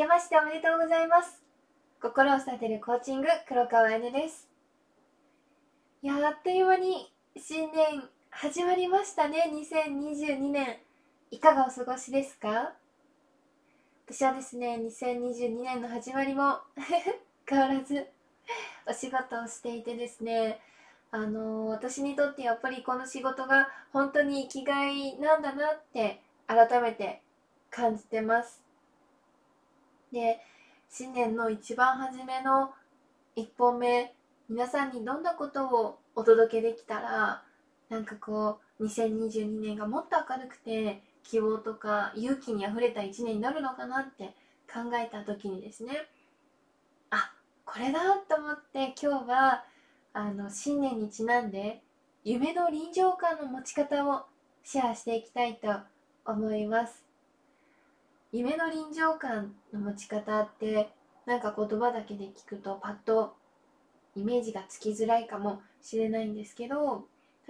けましておめでとうございます。心を育てるコーチング、黒川 N です。いや、あっという間に新年始まりましたね、2022年。いかがお過ごしですか？私はですね、2022年の始まりも 変わらずお仕事をしていてですね、あのー私にとってやっぱりこの仕事が本当に生きがいなんだなって改めて感じてます。で、新年の一番初めの一本目、皆さんにどんなことをお届けできたら、なんかこう、2022年がもっと明るくて、希望とか勇気にあふれた一年になるのかなって考えた時にですね、あ、これだと思って今日は、あの、新年にちなんで、夢の臨場感の持ち方をシェアしていきたいと思います。夢の臨場感の持ち方ってなんか言葉だけで聞くとパッとイメージがつきづらいかもしれないんですけど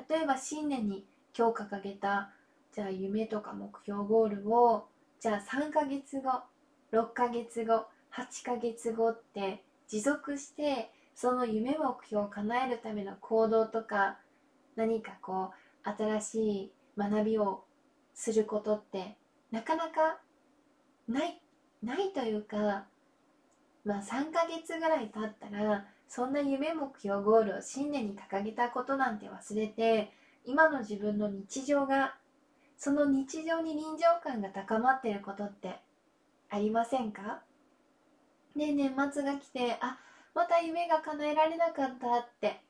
例えば新年に今日掲げたじゃあ夢とか目標ゴールをじゃあ3ヶ月後6ヶ月後8ヶ月後って持続してその夢目標を叶えるための行動とか何かこう新しい学びをすることってなかなかないないというかまあ3ヶ月ぐらい経ったらそんな夢目標ゴールを新年に掲げたことなんて忘れて今の自分の日常がその日常に臨場感が高まっていることってありませんか？で年末が来てあまた夢が叶えられなかったって。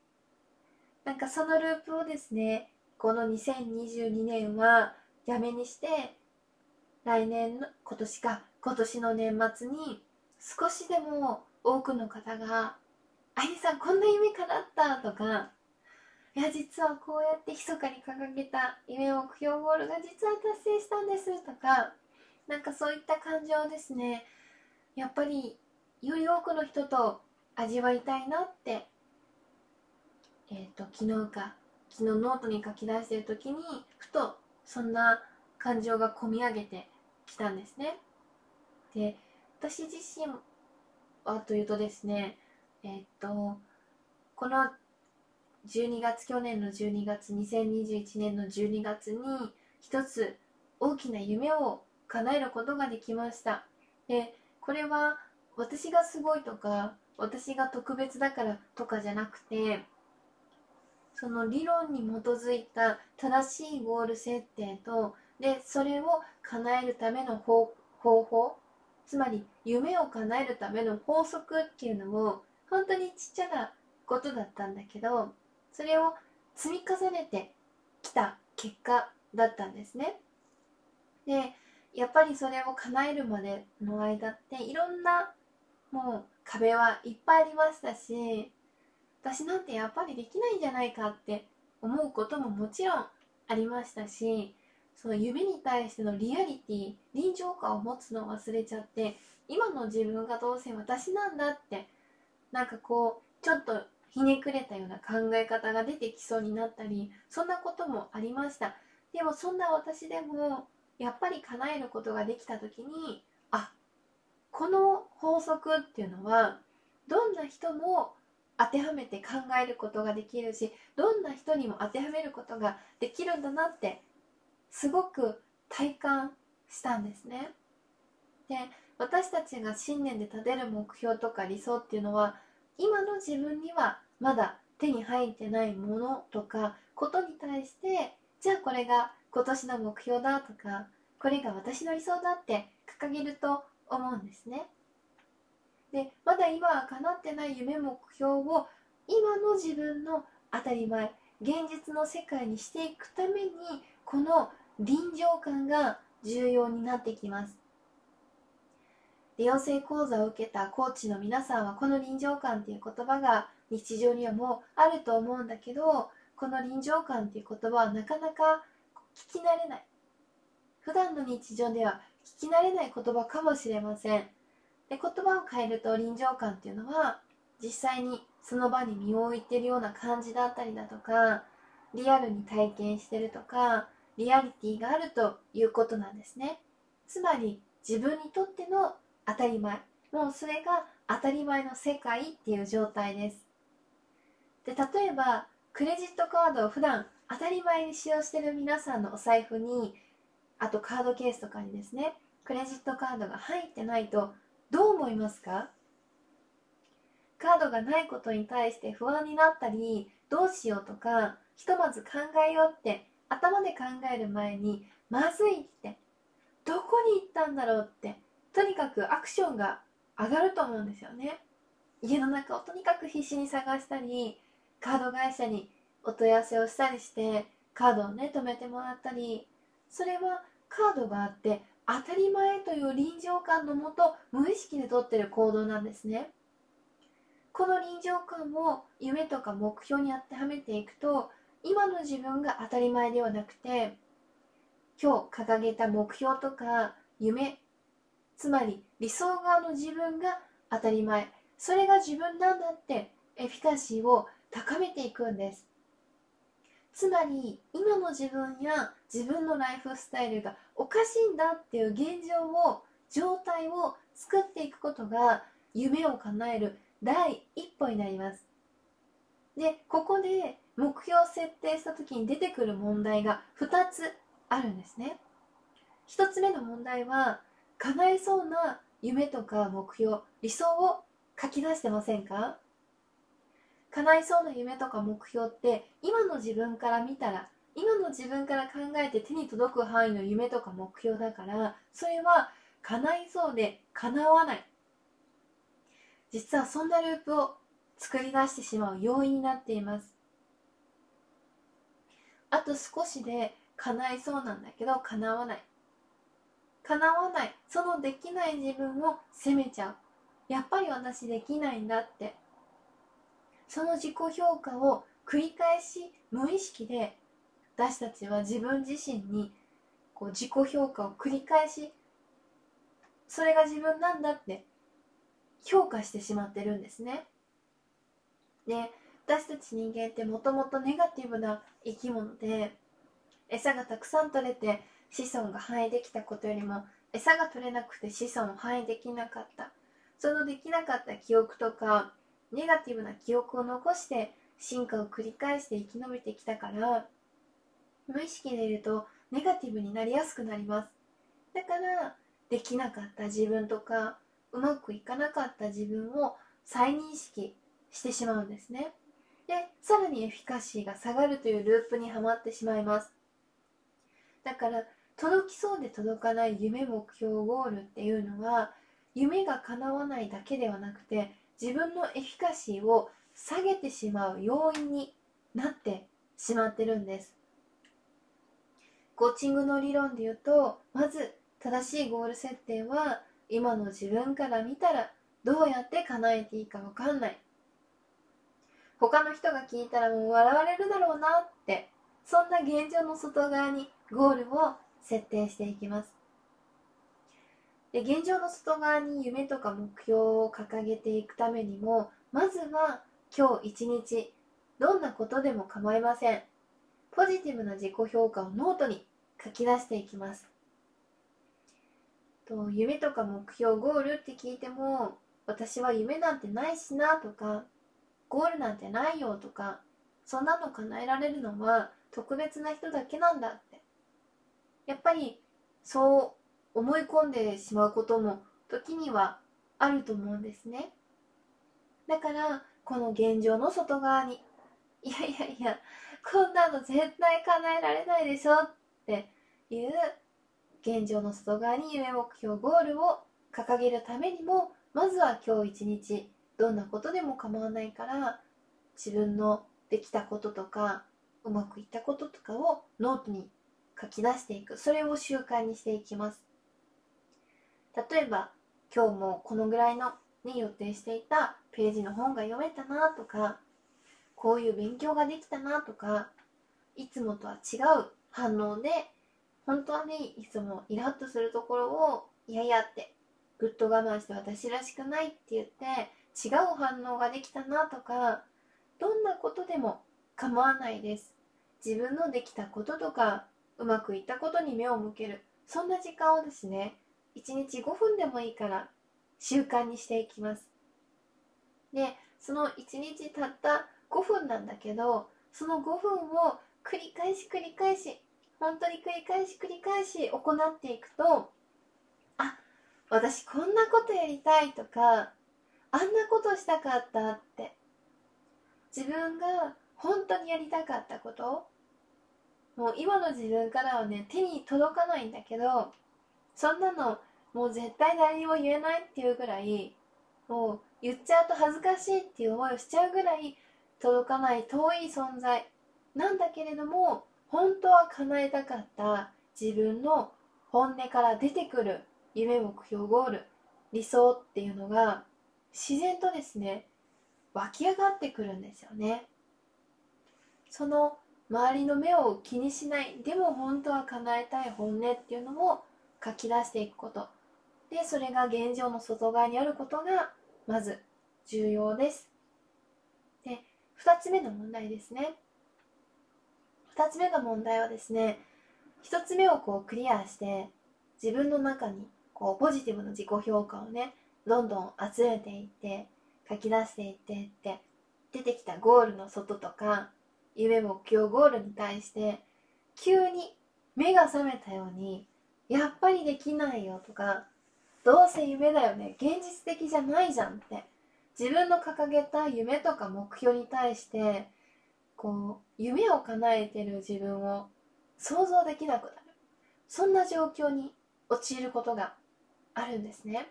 なんかそのループをですねこの2022年はやめにして来年の今年か今年の年末に少しでも多くの方が「あゆさんこんな夢叶った」とか「いや実はこうやって密かに掲げた夢目標ゴールが実は達成したんです」とかなんかそういった感情をですね。やっぱりより多くの人と味わいたいなってえっ、と昨日か昨日ノートに書き出してる時にふとそんな感情が込み上げてきたんですね。で私自身はというとですねえっとこの12月去年の12月2021年の12月に一つ大きな夢を叶えることができましたでこれは私がすごいとか私が特別だからとかじゃなくてその理論に基づいた正しいゴール設定とでそれを叶えるための方法つまり夢を叶えるための法則っていうのを本当にちっちゃなことだったんだけどそれを積み重ねてきた結果だったんですね。でやっぱりそれを叶えるまでの間っていろんなもう壁はいっぱいありましたし私なんてやっぱりできないんじゃないかって思うことももちろんありましたしその夢に対してのリアリティ臨場感を持つのを忘れちゃって今の自分がどうせ私なんだってなんかこうちょっとひねくれたような考え方が出てきそうになったりそんなこともありました。でもそんな私でもやっぱり叶えることができた時にあこの法則っていうのはどんな人も当てはめて考えることができるしどんな人にも当てはめることができるんだなってすごく体感したんですね。で私たちが新年で立てる目標とか理想っていうのは今の自分にはまだ手に入ってないものとかことに対してじゃあこれが今年の目標だとかこれが私の理想だって掲げると思うんですね。でまだ今は叶ってない夢目標を今の自分の当たり前現実の世界にしていくためにこの臨場感が重要になってきます。で養成講座を受けたコーチの皆さんはこの臨場感っていう言葉が日常にはもうあると思うんだけどこの臨場感っていう言葉はなかなか聞き慣れない。普段の日常では聞き慣れない言葉かもしれません。で言葉を変えると臨場感っていうのは実際にその場に身を置いてるような感じだったりだとかリアルに体験してるとかリアリティがあるということなんですね。つまり自分にとっての当たり前もうそれが当たり前の世界っていう状態です。で例えばクレジットカードを普段当たり前に使用してる皆さんのお財布にあとカードケースとかにですねクレジットカードが入ってないとどう思いますか？カードがないことに対して不安になったりどうしようとかひとまず考えようって頭で考える前にまずいって。どこに行ったんだろうって。とにかくアクションが上がると思うんですよね。家の中をとにかく必死に探したりカード会社にお問い合わせをしたりしてカードをね止めてもらったり。それはカードがあって当たり前という臨場感のもと無意識でとってる行動なんですね。この臨場感を夢とか目標に当てはめていくと今の自分が当たり前ではなくて今日掲げた目標とか夢つまり理想側の自分が当たり前。それが自分なんだってエフィカシーを高めていくんです。つまり今の自分や自分のライフスタイルがおかしいんだっていう現状を状態を作っていくことが夢を叶える第一歩になります。でここで目標を設定した時に出てくる問題が2つあるんですね。1つ目の問題は叶えそうな夢とか目標理想を書き出してませんか？叶いそうな夢とか目標って今の自分から見たら今の自分から考えて手に届く範囲の夢とか目標だからそれは叶いそうで叶わない。実はそんなループを作り出してしまう要因になっています。あと少しで叶いそうなんだけど叶わない。叶わない。そのできない自分を責めちゃう。やっぱり私できないんだって。その自己評価を繰り返し無意識で私たちは自分自身にこう自己評価を繰り返しそれが自分なんだって評価してしまってるんですね。で私たち人間ってもともとネガティブな生き物で餌がたくさん取れて子孫が繁栄できたことよりも餌が取れなくて子孫を繁栄できなかった。そのできなかった記憶とかネガティブな記憶を残して進化を繰り返して生き延びてきたから無意識でいるとネガティブになりやすくなります。だからできなかった自分とかうまくいかなかった自分を再認識してしまうんですね。でさらにエフィカシーが下がるというループにはまってしまいます。だから届きそうで届かない夢目標ゴールっていうのは夢が叶わないだけではなくて自分のエフィカシーを下げてしまう要因になってしまってるんです。コーチングの理論で言うとまず正しいゴール設定は今の自分から見たらどうやって叶えていいか分かんない。他の人が聞いたらもう笑われるだろうなってそんな現状の外側にゴールを設定していきます。で現状の外側に夢とか目標を掲げていくためにもまずは今日一日どんなことでも構いません。ポジティブな自己評価をノートに書き出していきます。と夢とか目標ゴールって聞いても私は夢なんてないしなとかゴールなんてないよとかそんなの叶えられるのは特別な人だけなんだって。やっぱりそう思い込んでしまうことも時にはあると思うんですね。だからこの現状の外側にいやいやいやこんなの絶対叶えられないでしょっていう現状の外側に夢目標ゴールを掲げるためにもまずは今日一日どんなことでも構わないから自分のできたこととかうまくいったこととかをノートに書き出していく。それを習慣にしていきます。例えば今日もこのぐらいのに予定していたページの本が読めたなとかこういう勉強ができたなとかいつもとは違う反応で本当はねいつもイラッとするところをいやいやってぐっと我慢して私らしくないって言って違う反応ができたなとかどんなことでも構わないです。自分のできたこととかうまくいったことに目を向ける。そんな時間をですね1日5分でもいいから習慣にしていきます。でその1日たった5分なんだけどその5分を繰り返し繰り返し本当に繰り返し繰り返し行っていくとあ私こんなことやりたいとかあんなことしたかったって。自分が本当にやりたかったこと。もう今の自分からはね手に届かないんだけどそんなのもう絶対誰にも言えないっていうぐらいもう言っちゃうと恥ずかしいっていう思いをしちゃうぐらい届かない遠い存在。なんだけれども本当は叶えたかった自分の本音から出てくる夢目標ゴール理想っていうのが自然とですね湧き上がってくるんですよね。その周りの目を気にしないでも本当は叶えたい本音っていうのを書き出していくこと。でそれが現状の外側にあることがまず重要です。で2つ目の問題ですね。2つ目の問題はですね1つ目をこうクリアして自分の中にこうポジティブな自己評価をねどんどん集めていって書き出していってって出てきたゴールの外とか夢目標ゴールに対して急に目が覚めたようにやっぱりできないよとかどうせ夢だよね現実的じゃないじゃんって自分の掲げた夢とか目標に対してこう夢を叶えてる自分を想像できなくなるそんな状況に陥ることがあるんですね。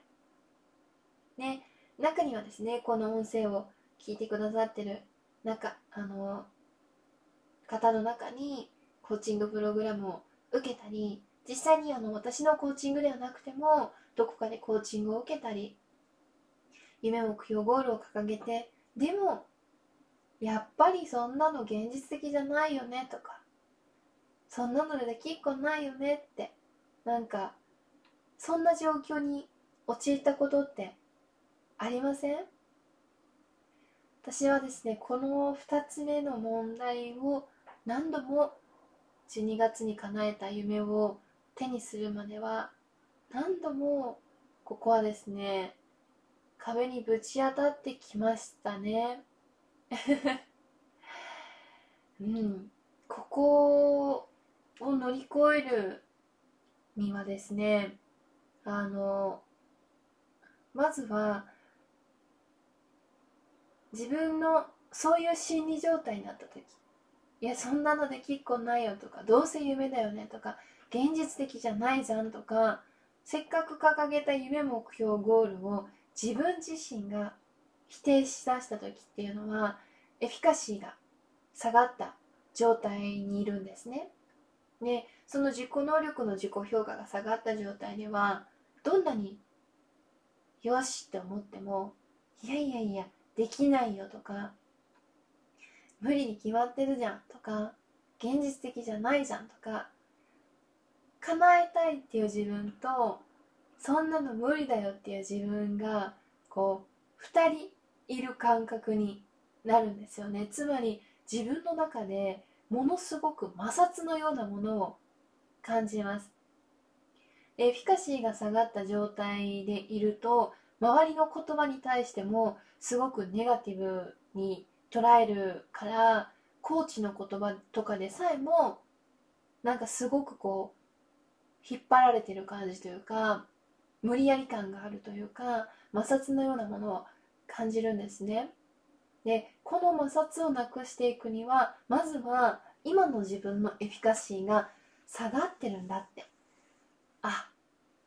ね中にはですねこの音声を聞いてくださってる中あの方の中にコーチングプログラムを受けたり実際にあの私のコーチングではなくてもどこかでコーチングを受けたり夢目標ゴールを掲げてでもやっぱりそんなの現実的じゃないよねとかそんなのできっこないよねってなんかそんな状況に陥ったことってありません？私はですねこの2つ目の問題を何度も12月に叶えた夢を手にするまでは何度もここはですね壁にぶち当たってきましたね。うん。ここを乗り越えるにはですねあのまずは自分のそういう心理状態になった時いやそんなのできっこないよとかどうせ夢だよねとか現実的じゃないじゃんとかせっかく掲げた夢目標ゴールを自分自身が否定しだした時っていうのはエフィカシーが下がった状態にいるんですね。でその自己能力の自己評価が下がった状態ではどんなによしって思ってもいやいやいやできないよとか無理に決まってるじゃんとか現実的じゃないじゃんとか叶えたいっていう自分とそんなの無理だよっていう自分がこう2人いる感覚になるんですよね。つまり自分の中でものすごく摩擦のようなものを感じます。エフィカシーが下がった状態でいると周りの言葉に対してもすごくネガティブに捉えるからコーチの言葉とかでさえもなんかすごくこう引っ張られてる感じというか無理やり感があるというか摩擦のようなものを感じるんですね。でこの摩擦をなくしていくにはまずは今の自分のエフィカシーが下がってるんだって。あ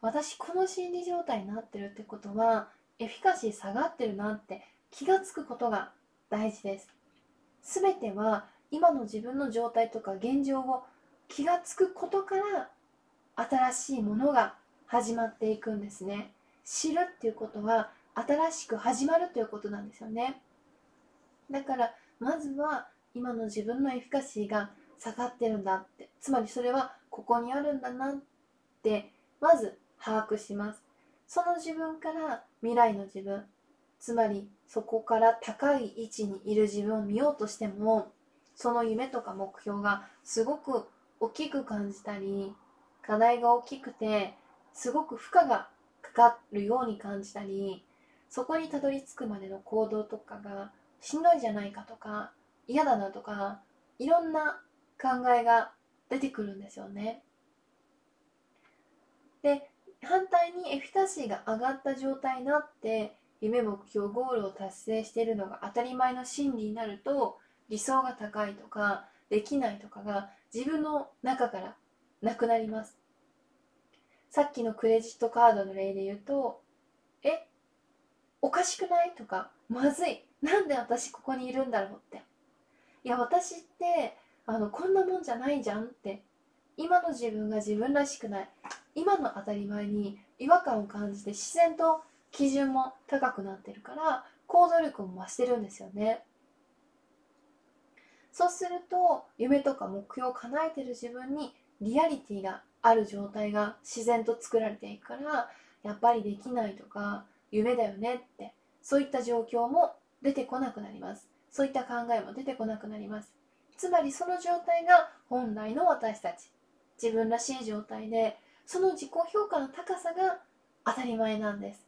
私この心理状態になってるってことはエフィカシー下がってるなって気がつくことが大事です。全ては今の自分の状態とか現状を気がつくことから新しいものが始まっていくんですね。知るっていうことは新しく始まるということなんですよね。だからまずは今の自分のエフィカシーが下がってるんだって。つまりそれはここにあるんだなってまず把握します。その自分から未来の自分つまりそこから高い位置にいる自分を見ようとしてもその夢とか目標がすごく大きく感じたり課題が大きくてすごく負荷がかかるように感じたりそこにたどり着くまでの行動とかがしんどいじゃないかとか嫌だなとかいろんな考えが出てくるんですよね。で反対にエフィタシーが上がった状態になって夢目標ゴールを達成しているのが当たり前の心理になると理想が高いとかできないとかが自分の中からなくなります。さっきのクレジットカードの例で言うとえおかしくないとかまずい。なんで私ここにいるんだろうって。いや私ってあのこんなもんじゃないじゃんって。今の自分が自分らしくない。今の当たり前に違和感を感じて自然と基準も高くなってるから行動力も増してるんですよね。そうすると夢とか目標を叶えてる自分にリアリティがある状態が自然と作られていくからやっぱりできないとか夢だよねってそういった状況も出てこなくなります。そういった考えも出てこなくなります。つまりその状態が本来の私たち自分らしい状態でその自己評価の高さが当たり前なんです。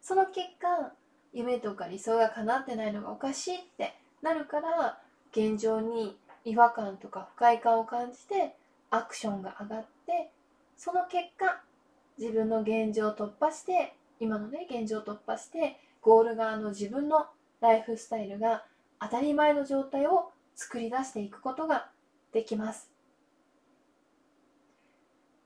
その結果夢とか理想が叶ってないのがおかしいってなるから現状に違和感とか不快感を感じてアクションが上がってその結果自分の現状を突破して今のね現状を突破してゴール側の自分のライフスタイルが当たり前の状態を作り出していくことができます。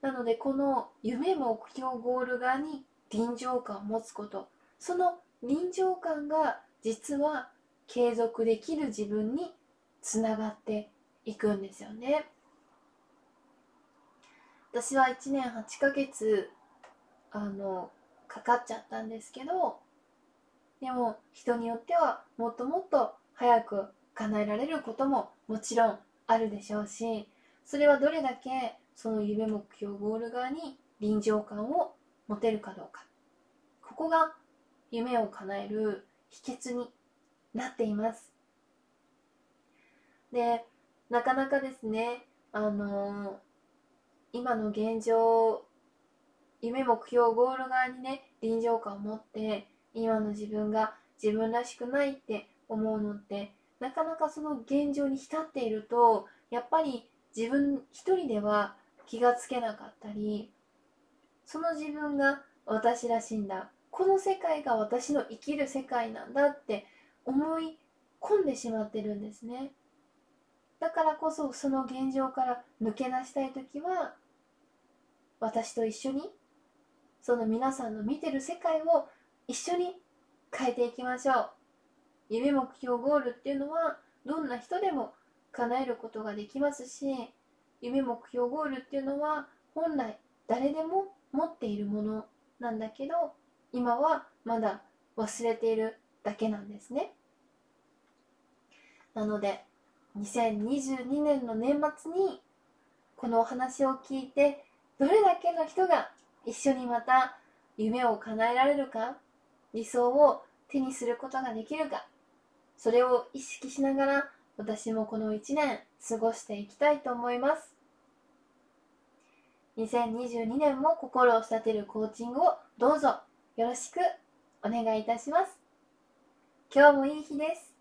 なのでこの夢目標ゴール側に臨場感を持つこと。その臨場感が実は継続できる自分につながっていくんですよね。私は1年8ヶ月あのかかっちゃったんですけどでも人によってはもっともっと早く叶えられることももちろんあるでしょうしそれはどれだけその夢目標ゴール側に臨場感を持てるかどうか。ここが夢を叶える秘訣になっています。でなかなかですねあのー、今の現状夢目標ゴール側にね臨場感を持って今の自分が自分らしくないって思うのってなかなかその現状に浸っているとやっぱり自分一人では気がつけなかったりその自分が私らしいんだ。この世界が私の生きる世界なんだって思い込んでしまってるんですね。だからこそその現状から抜け出したい時は私と一緒にその皆さんの見てる世界を一緒に変えていきましょう。夢目標ゴールっていうのはどんな人でも叶えることができますし夢目標ゴールっていうのは本来誰でも持っているものなんだけど今はまだ忘れているだけなんですね。なので2022年の年末にこのお話を聞いてどれだけの人が一緒にまた夢を叶えられるか理想を手にすることができるかそれを意識しながら私もこの1年過ごしていきたいと思います。2022年も心を育てるコーチングをどうぞよろしくお願いいたします。今日もいい日です。